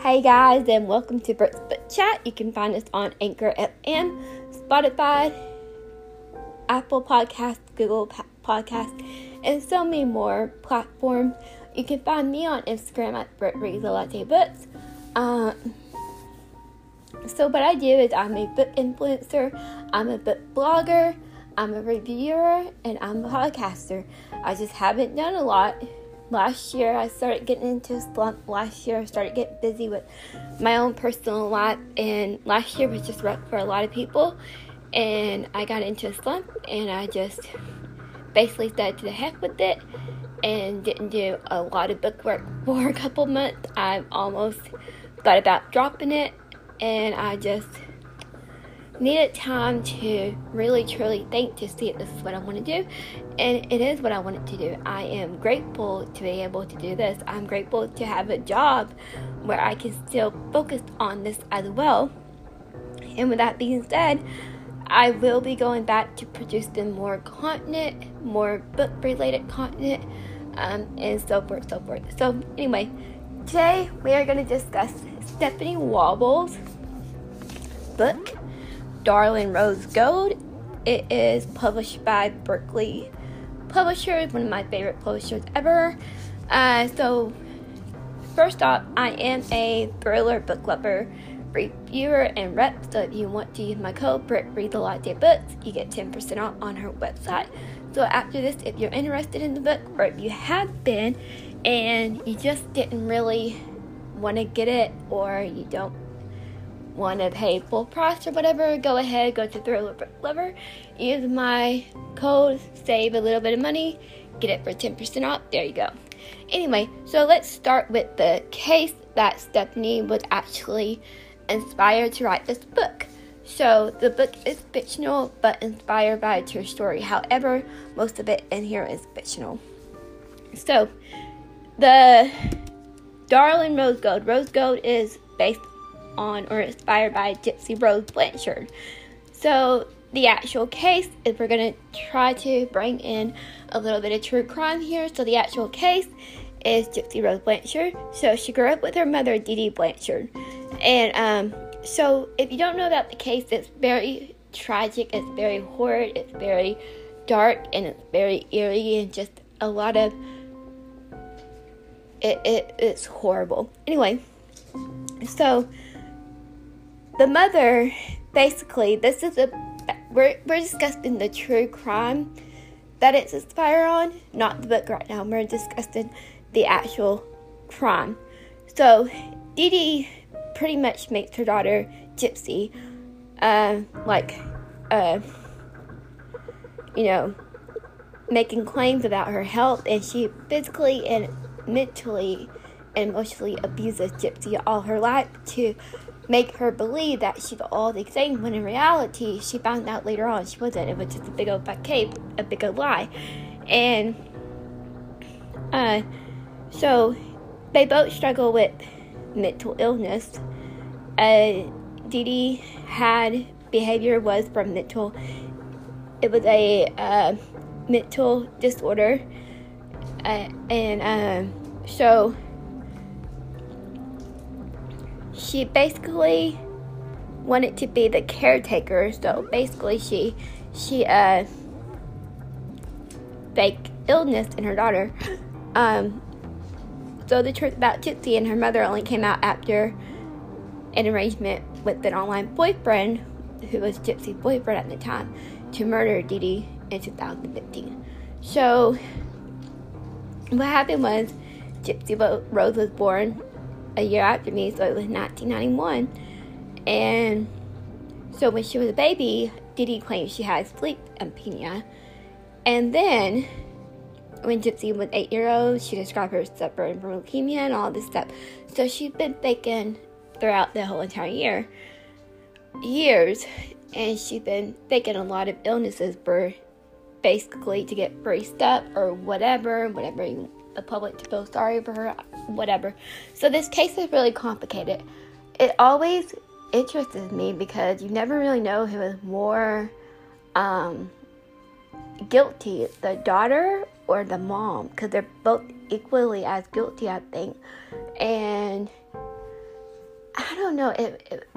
Hey guys, and welcome to Brooks Book Chat. You can find us on Anchor FM, Spotify, Apple Podcast, Google Podcast, and so many more platforms. You can find me on Instagram at Brit Reads a Latte Books. Uh, so what I do is I'm a book influencer, I'm a book blogger, I'm a reviewer, and I'm a podcaster. I just haven't done a lot last year I started getting into a slump. Last year I started getting busy with my own personal life, and last year was just rough for a lot of people. And I got into a slump, and I just basically said to the heck with it, and didn't do a lot of book work for a couple months. I almost thought about dropping it, and I just needed time to really truly think to see if this is what I want to do. And it is what I wanted to do. I am grateful to be able to do this. I'm grateful to have a job where I can still focus on this as well. And with that being said, I will be going back to producing more content, more book related content, um, and so forth, so forth. So, anyway, today we are going to discuss Stephanie Wobble's book Darling Rose Gold. It is published by Berkley Publishers, one of my favorite publishers ever. Uh, so, first off, I am a thriller book lover, reviewer, and rep. So, if you want to use my code Brit Read the Latte Books, you get 10% off on her website. So, after this, if you're interested in the book, or if you have been and you just didn't really want to get it, or you don't want to pay full price or whatever, go ahead, go to Thriller Lover, use my code, save a little bit of money, get it for 10% off. There you go. Anyway, so let's start with the case that Stephanie was actually inspired to write this book. So the book is fictional but inspired by a true story. However, most of it in here is fictional. So the Darling Rose Gold. Rose Gold is based on or inspired by Gypsy Rose Blanchard. So, the actual case is we're going to try to bring in a little bit of true crime here. So, the actual case is Gypsy Rose Blanchard. So, she grew up with her mother, Dee Dee Blanchard. And um, so, if you don't know about the case, it's very tragic, it's very horrid, it's very dark, and it's very eerie, and just a lot of it, it it's horrible. Anyway, so the mother, basically, this is a we're we're discussing the true crime that it's inspired on, not the book right now. We're discussing the actual crime. So, Dee Dee pretty much makes her daughter Gypsy, uh, like, uh, you know, making claims about her health, and she physically and mentally and emotionally abuses Gypsy all her life to make her believe that she's all the things when in reality she found out later on she wasn't. It was just a big old cape, a big old lie. And uh so they both struggle with mental illness. Uh Dee Dee had behavior was from mental it was a uh, mental disorder uh, and um, so she basically wanted to be the caretaker. So basically, she she uh fake illness in her daughter. Um, so the truth about Gypsy and her mother only came out after an arrangement with an online boyfriend, who was Gypsy's boyfriend at the time, to murder Dee Dee in 2015. So what happened was Gypsy Rose was born a year after me, so it was 1991. And so when she was a baby, Dee claimed she had sleep apnea. And then when Gypsy was eight years old, she described her suffering from leukemia and all this stuff. So she's been faking throughout the whole entire year, years, and she's been faking a lot of illnesses for basically to get free stuff or whatever, whatever you the public to feel sorry for her, whatever. So this case is really complicated. It always interests me because you never really know who is more um, guilty, the daughter or the mom, because they're both equally as guilty, I think. And I don't know. It, it,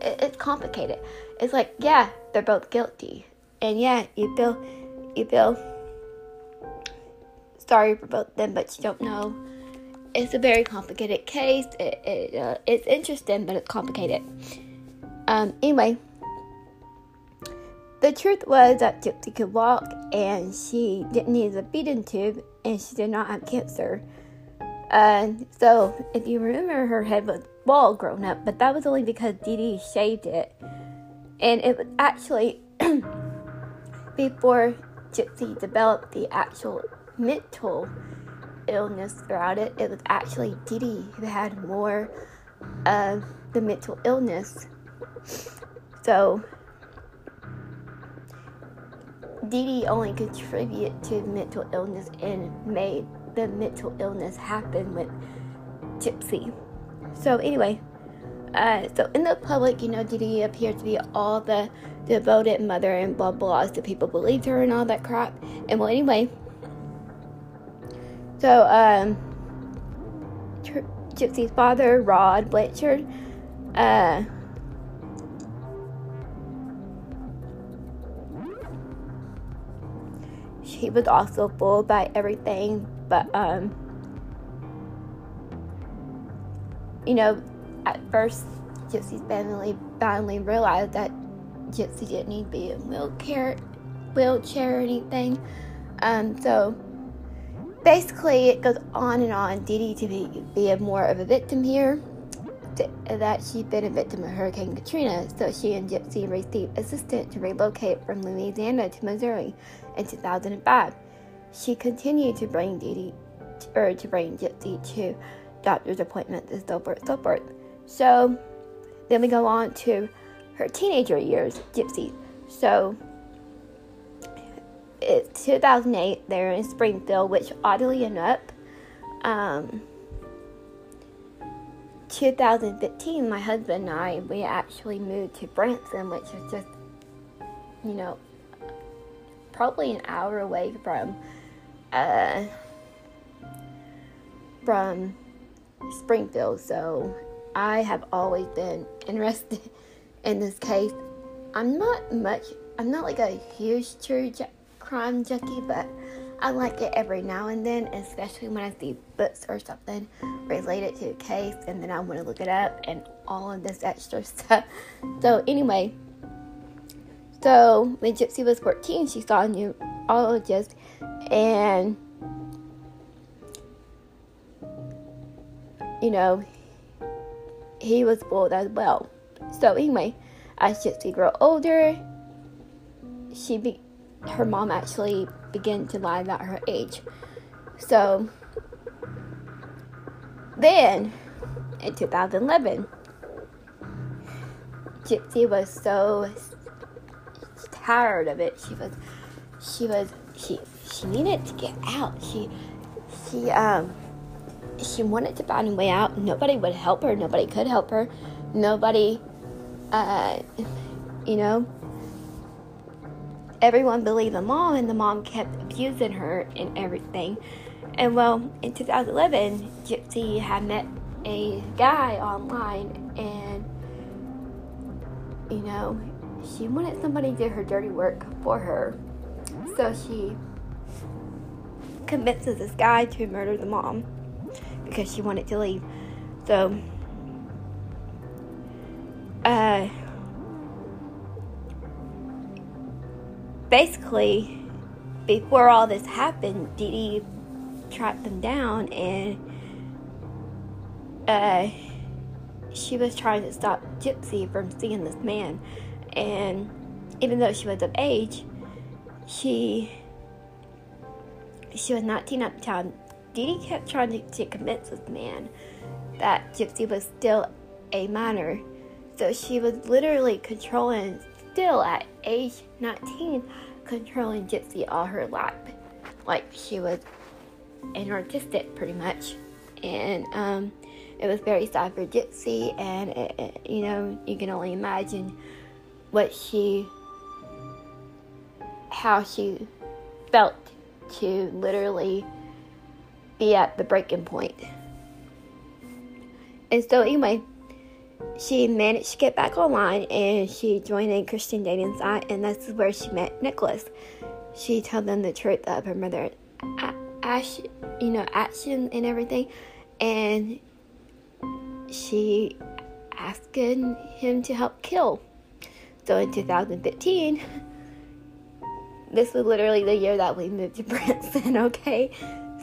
it, it's complicated. It's like, yeah, they're both guilty, and yeah, you feel you feel sorry of them, but you don't know. It's a very complicated case. It, it uh, it's interesting, but it's complicated. Um, anyway, the truth was that Gypsy could walk, and she didn't need a feeding tube, and she did not have cancer. Uh, so, if you remember, her head was bald grown up, but that was only because Dee Dee shaved it. And it was actually before Gypsy developed the actual mental illness throughout it, it was actually Dee who had more of the mental illness. So, Dee only contributed to mental illness and made the mental illness happen with Gypsy. So anyway, uh, so in the public, you know, Dee appeared to be all the devoted mother and blah blah so people believed her and all that crap. And well, anyway, so um, Gypsy's father, Rod Blanchard, uh, he was also fooled by everything, but um, you know, at first, Gypsy's family finally realized that Gypsy didn't need to be in wheelchair, wheelchair or anything. Um, so basically, it goes on and on. Dee to be, be a more of a victim here. That she'd been a victim of Hurricane Katrina, so she and Gypsy received assistance to relocate from Louisiana to Missouri in 2005. She continued to bring Dee, or to bring Gypsy to doctor's appointments and so forth, so forth. So then we go on to her teenager years, Gypsy. So it's 2008. They're in Springfield, which oddly enough, um, 2015, my husband and I, we actually moved to Branson, which is just, you know, probably an hour away from, uh, from Springfield. So I have always been interested in this case. I'm not much, I'm not like a huge true crime junkie, but I like it every now and then, especially when I see books or something related to a case and then I want to look it up and all of this extra stuff. So, anyway, so when Gypsy was 14, she saw a neurologist and you know, he was bold as well. So anyway, as Gypsy grew older, she be, her mom actually began to lie about her age. So then, in 2011, Gypsy was so tired of it. She was, she was, she, she needed to get out. She, she, um, she wanted to find a way out. Nobody would help her. Nobody could help her. Nobody, uh, you know, everyone believed the mom, and the mom kept abusing her and everything. And well, in 2011, Gypsy had met a guy online, and you know, she wanted somebody to do her dirty work for her. So she convinces this guy to murder the mom because she wanted to leave. So, uh, basically, before all this happened, Dee Dee tracked them down and uh, she was trying to stop Gypsy from seeing this man. And even though she was of age, she she was 19 at the time. Dee Dee kept trying to, to convince this man that Gypsy was still a minor. So she was literally controlling, still at age 19, controlling Gypsy all her life. Like she was an artistic, pretty much. And um, it was very sad for Gypsy, and it, it, you know, you can only imagine what she, how she felt to literally be at the breaking point. And so, anyway, she managed to get back online and she joined a Christian dating site, and that's where she met Nicholas. She told them the truth of her mother, Ash, you know, action and everything, and she asked him to help kill. So in 2015, this was literally the year that we moved to Branson, okay?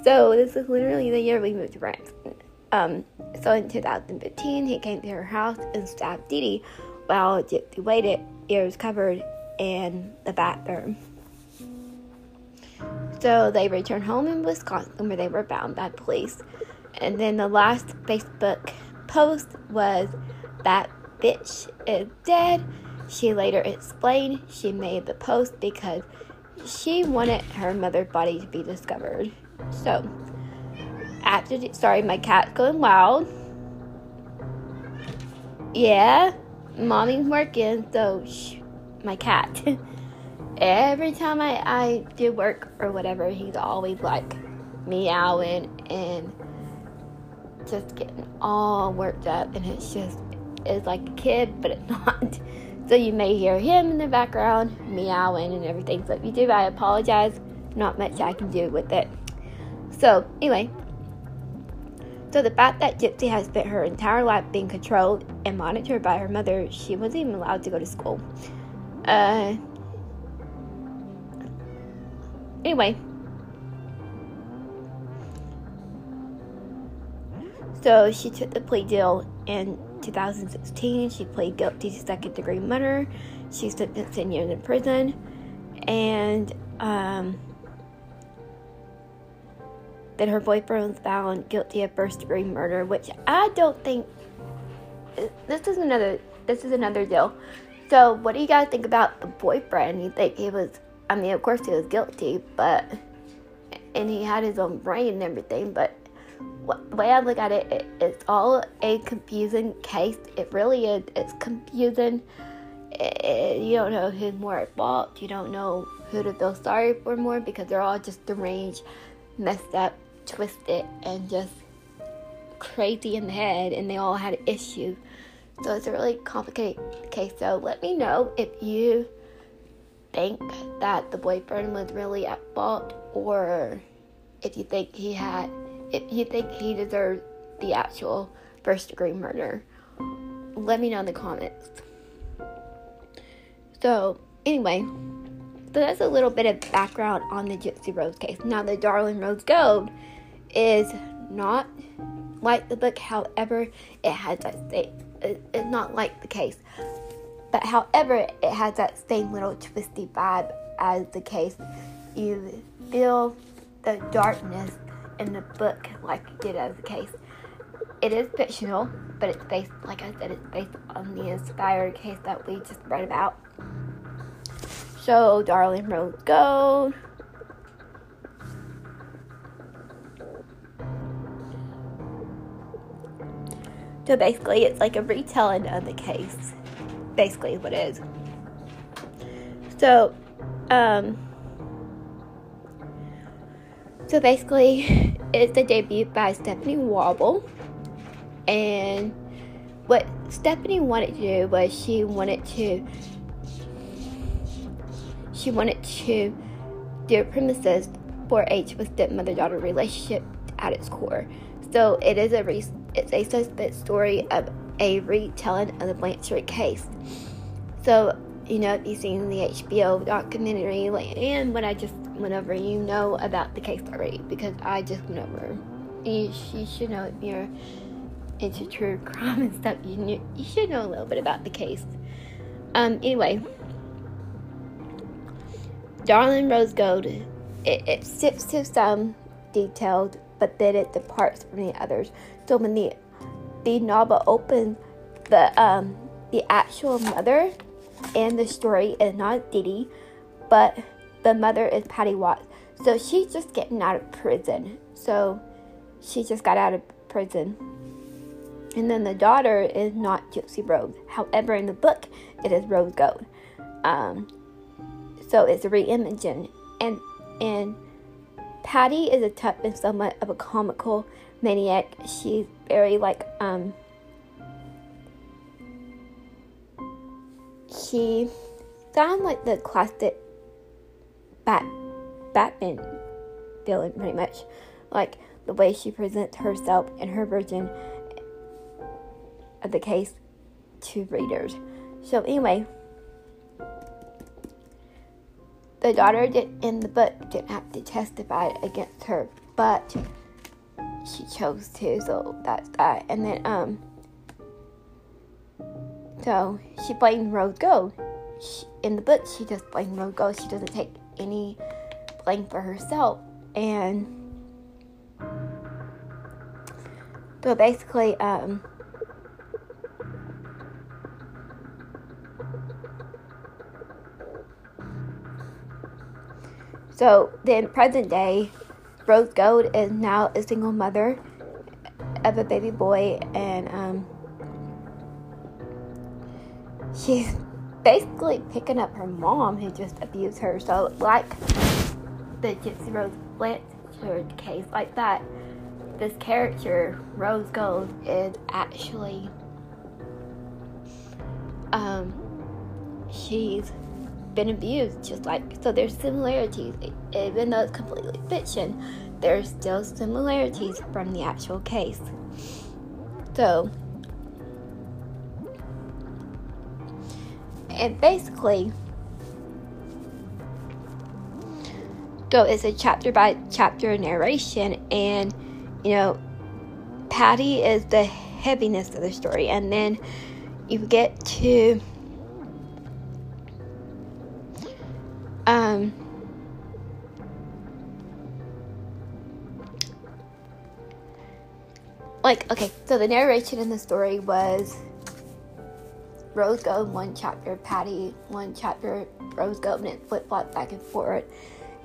So this is literally the year we moved to Branson. Um, so in 2015, he came to her house and stabbed Dee while Gypsy waited, ears covered, in the bathroom. So they returned home in Wisconsin where they were found by police. And then the last Facebook post was that bitch is dead. She later explained she made the post because she wanted her mother's body to be discovered. So, after, sorry, my cat's going wild. Yeah, mommy's working, so my cat. Every time I, I do work or whatever, he's always like meowing and just getting all worked up, and it's just, it's like a kid, but it's not. So you may hear him in the background meowing and everything. So if you do, I apologize. Not much I can do with it. So anyway, so the fact that Gypsy has spent her entire life being controlled and monitored by her mother, she wasn't even allowed to go to school. Uh, anyway, so she took the plea deal in 2016. She pleaded guilty to second degree murder. She spent 10 years in prison. And um, then her boyfriend was found guilty of first degree murder, which I don't think. This is another. This is another deal. So, what do you guys think about the boyfriend? You think he was? I mean, of course he was guilty, but and he had his own brain and everything. But the way I look at it, it, it's all a confusing case. It really is. It's confusing. It, you don't know who's more at fault. You don't know who to feel sorry for more because they're all just deranged, messed up, twisted, and just crazy in the head, and they all had issues. So it's a really complicated case. So let me know if you think that the boyfriend was really at fault or if you think he had if you think he deserves the actual first degree murder, let me know in the comments. So, anyway, so that's a little bit of background on the Gypsy Rose case. Now, the Darling Rose Gold is not like the book, however, it has that same, it's not like the case. But however, it has that same little twisty vibe as the case. You feel the darkness in the book like it did as the case. It is fictional, but it's based, like I said, it's based on the inspired case that we just read about. So, Darling Rose Gold. So basically, it's like a retelling of the case. Basically, what it is. So, um, so basically, it's a debut by Stephanie Wobble. And what Stephanie wanted to do was she wanted to she wanted to do premises for H with stepmother-daughter relationship at its core. So it is a re- it's a suspense story of a retelling of the Blanchard case. So you know, if you've seen the HBO documentary, and what I just whenever you know about the case already because I just went over. You, you should know if you're into true crime and stuff. You knew, you should know a little bit about the case. Um. Anyway, Darling Rose Gold. It, it sticks to some detailed, but then it departs from the others. So when the the novel opens, the um the actual mother and the story is not Dee, but the mother is Patty Watts. So she's just getting out of prison. So she just got out of prison. And then the daughter is not Gypsy Rose. However, in the book, it is Rose Gold. Um, so it's a reimaging. And and Patty is a tough and somewhat of a comical maniac. She's very like um she sounds like the classic Bat Batman villain, pretty much. Like the way she presents herself and her version of the case to readers. So anyway, the daughter did, in the book didn't have to testify against her, but she chose to, so that's that. And then um, so she blamed Rose Gold. She, in the book, she just blamed Rose Gold. She doesn't take any blame for herself, and so basically um So then, present day, Rose Gold is now a single mother of a baby boy, and um, she's basically picking up her mom who just abused her. So, like the Gypsy Rose Blanchard case, like that, this character, Rose Gold, is actually um, she's been abused, just like so. There's similarities, even though it's completely fiction. There's still similarities from the actual case. So, and basically, so it's a chapter by chapter narration, and you know, Patty is the heaviness of the story, and then you get to Um, like, okay, so the narration in the story was Rose Gold one chapter, Patty one chapter, Rose Gold, and it flip flop back and forth.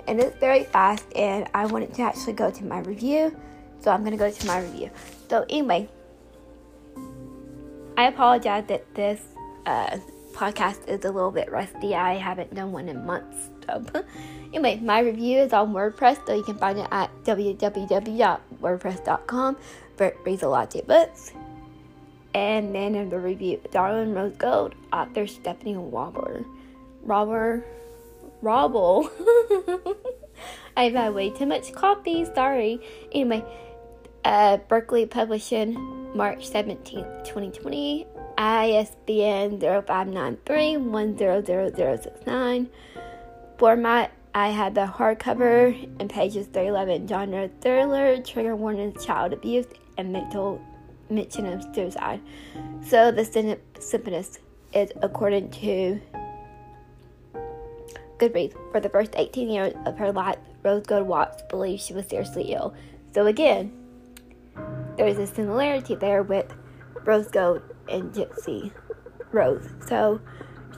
And it's very fast, and I wanted to actually go to my review, so I'm gonna go to my review. So, anyway, I apologize that this uh, podcast is a little bit rusty. I haven't done one in months. So, anyway, my review is on WordPress, so you can find it at www.wordpress.com for Raise a Latte Books. And then in the review, Darling Rose Gold, author Stephanie Wobber. Robber. Robble. I've had way too much coffee, sorry. Anyway, uh, Berkley Publishing, March 17th, 2020. ISBN 0593 Format I had the hardcover and pages 311 genre thriller, trigger warnings, child abuse, and mental mention of suicide. So the synopsis is according to Goodreads. For the first 18 years of her life, Rose Gold Watts believed she was seriously ill. So again, there is a similarity there with Rose Gold and Gypsy Rose. So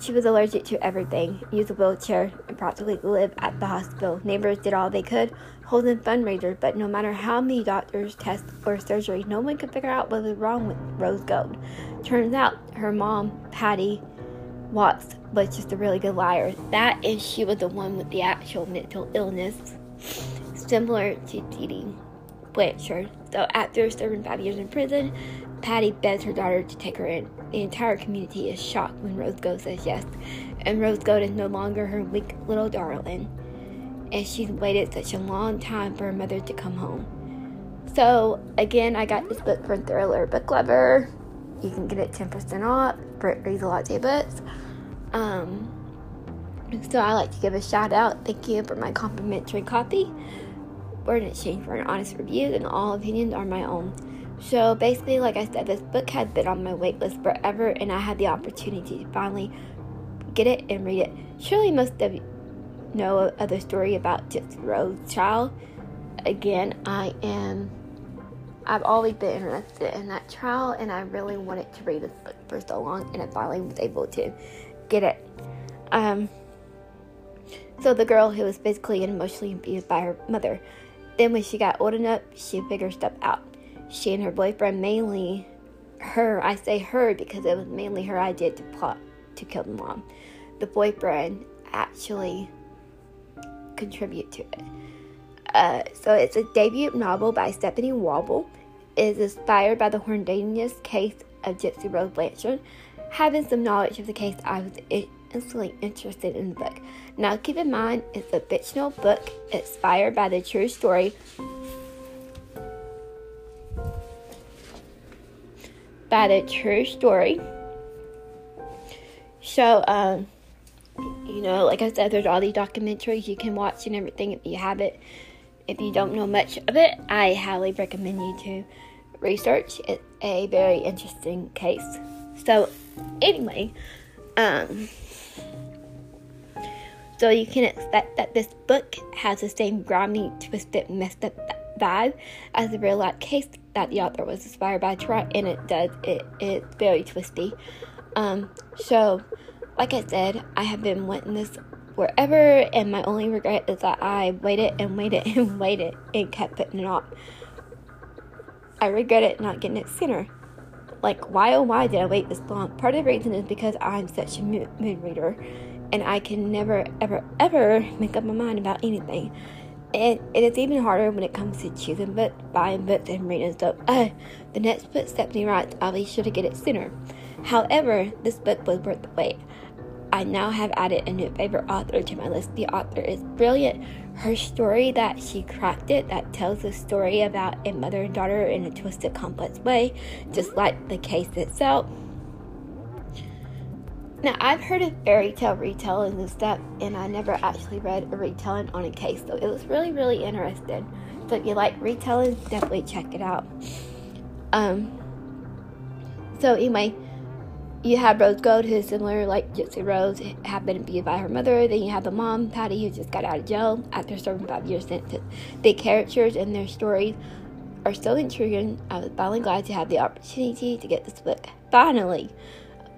she was allergic to everything, used a wheelchair, practically live at the hospital. Neighbors did all they could, holding fundraisers, but no matter how many doctors, tests, or surgery, no one could figure out what was wrong with Rose Gold. Turns out her mom, Patty Watts, was just a really good liar. That is, she was the one with the actual mental illness, similar to Dee Blanchard. So after serving five years in prison, Patty begs her daughter to take her in. The entire community is shocked when Rose Gold says yes, and Rose Gold is no longer her weak little darling. And she's waited such a long time for her mother to come home. So, again, I got this book from Thriller Book Lover. You can get it 10% off for Raise a Latte Books. Um, so, I like to give a shout out. Thank you for my complimentary copy. We're in exchange for an honest review, and all opinions are my own. So basically, like I said, this book had been on my waitlist forever, and I had the opportunity to finally get it and read it. Surely most of you know of the story about Gypsy Rose Child. Again, I am. I've always been interested in that trial, and I really wanted to read this book for so long, and I finally was able to get it. Um, so the girl who was physically and emotionally abused by her mother. Then when she got old enough, she figured stuff out she and her boyfriend, mainly her, I say her because it was mainly her idea to plot to kill the mom. The boyfriend actually contribute to it. Uh, so it's a debut novel by Stephanie Wobble. It is inspired by the horrendous case of Gypsy Rose Blanchard. having some knowledge of the case, I was instantly interested in the book. Now, keep in mind, it's a fictional book inspired by the true story by the true story. So, um, you know, like I said, there's all these documentaries you can watch and everything if you have it. If you don't know much of it, I highly recommend you to research. It's a very interesting case. So, anyway, um, so you can expect that this book has the same grimy, twisted, messed up vibe as the real life case that the author was inspired by. Try, and it does. It it's very twisty. Um, so, like I said, I have been wanting this wherever, and my only regret is that I waited and waited and waited and kept putting it off. I regret it not getting it sooner. Like, why oh why did I wait this long? Part of the reason is because I'm such a mood reader, and I can never, ever, ever make up my mind about anything. And it is even harder when it comes to choosing books, buying books, and reading. stuff. uh, the next book Stephanie writes, I'll be sure to get it sooner. However, this book was worth the wait. I now have added a new favorite author to my list. The author is brilliant. Her story that she crafted that tells the story about a mother and daughter in a twisted, complex way, just like the case itself. Now, I've heard of fairy tale retelling and stuff, and I never actually read a retelling on a case, so it was really, really interesting. So if you like retelling, definitely check it out. Um. So anyway, you have Rose Gold, who's similar like Gypsy Rose, have been abused by her mother. Then you have the mom, Patty, who just got out of jail after serving five years sentence. The characters and their stories are so intriguing. I was finally glad to have the opportunity to get this book. Finally!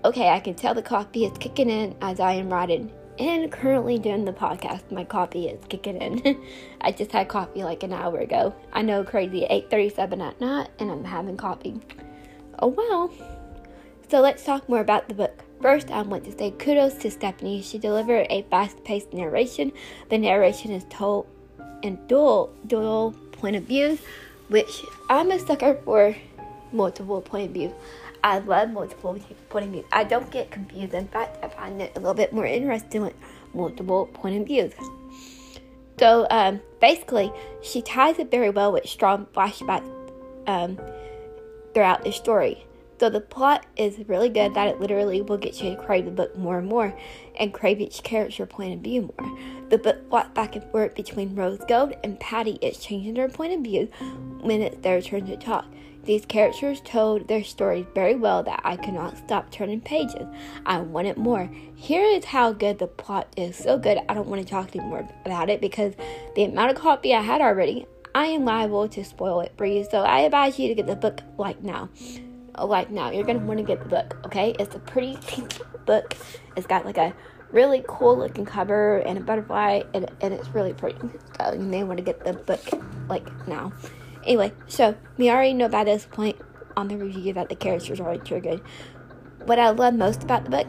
Okay, I can tell the coffee is kicking in as I am writing and currently doing the podcast. My coffee is kicking in. I just had coffee like an hour ago. I know, crazy, 8.37 at night, and I'm having coffee. Oh well. So let's talk more about the book. First, I want to say kudos to Stephanie. She delivered a fast-paced narration. The narration is told in dual dual point of views, which I'm a sucker for multiple point of view. I love multiple point of views. I don't get confused. In fact, I find it a little bit more interesting with multiple point of views. So um, basically, she ties it very well with strong flashbacks um, throughout the story. So the plot is really good that it literally will get you to crave the book more and more and crave each character point of view more. The book walks back and forth between Rose Gold and Patty is changing their point of view when it's their turn to talk. These characters told their stories very well that I could not stop turning pages. I wanted more. Here is how good the plot is. So good, I don't want to talk anymore about it because the amount of copy I had already, I am liable to spoil it for you. So I advise you to get the book like now oh, like now. You're gonna want to get the book, okay? It's a pretty book. It's got like a really cool looking cover and a butterfly, and, and it's really pretty. So you may want to get the book like now. Anyway, so we already know by this point on the review that the characters are triggered. What I love most about the book,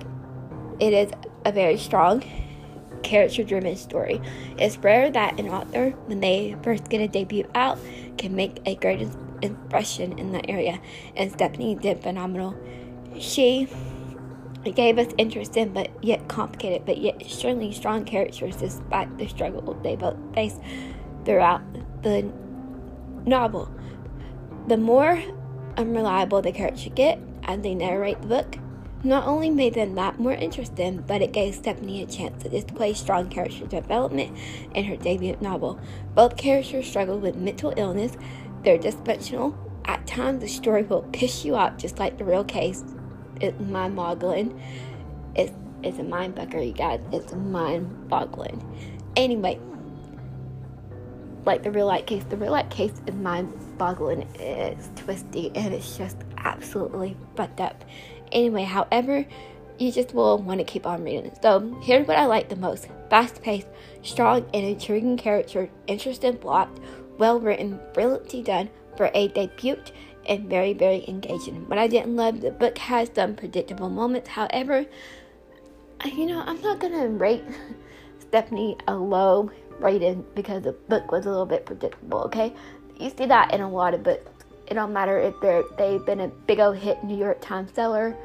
it is a very strong character driven story. It's rare that an author, when they first get a debut out, can make a great impression in the area, and Stephanie did phenomenal. She gave us interesting but yet complicated but yet extremely strong characters despite the struggle they both face throughout the novel. The more unreliable the characters get as they narrate the book, not only made them that more interesting, but it gave Stephanie a chance to display strong character development in her debut novel. Both characters struggle with mental illness, they're dysfunctional. At times, the story will piss you off, just like the real case. It's mind boggling. It's, it's a mind fucker, you guys. It's mind boggling. Anyway, like the real life case, the real life case is mind boggling. It's twisty and it's just absolutely fucked up. Anyway, however, you just will want to keep on reading. So, here's what I like the most fast paced, strong, and intriguing character, interesting plot, well written, brilliantly done for a debut, and very, very engaging. What I didn't love, the book has some predictable moments. However, you know, I'm not gonna rate Stephanie a low rating because the book was a little bit predictable. Okay, you see that in a lot of books. It don't matter if they're they've been a big old hit New York Times seller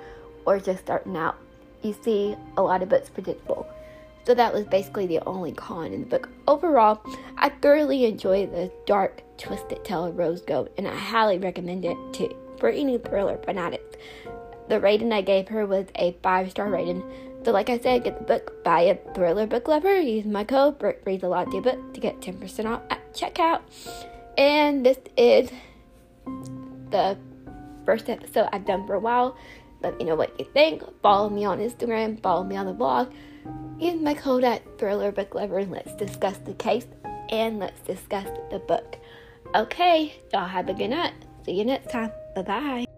or just starting out. You see a lot of books predictable. So that was basically the only con in the book. Overall, I thoroughly enjoyed the dark, twisted tale of Rose Gold, and I highly recommend it to for any thriller fanatics. The rating I gave her was a five star rating. So, like I said, get the book by a thriller book lover. Use my code Reads a Lot book to get 10% off at checkout. And this is the first episode I've done for a while. Let me know what you think. Follow me on Instagram. Follow me on the blog. Use my code at Thriller Book Lover and let's discuss the case and let's discuss the book. Okay, y'all have a good night. See you next time. Bye bye.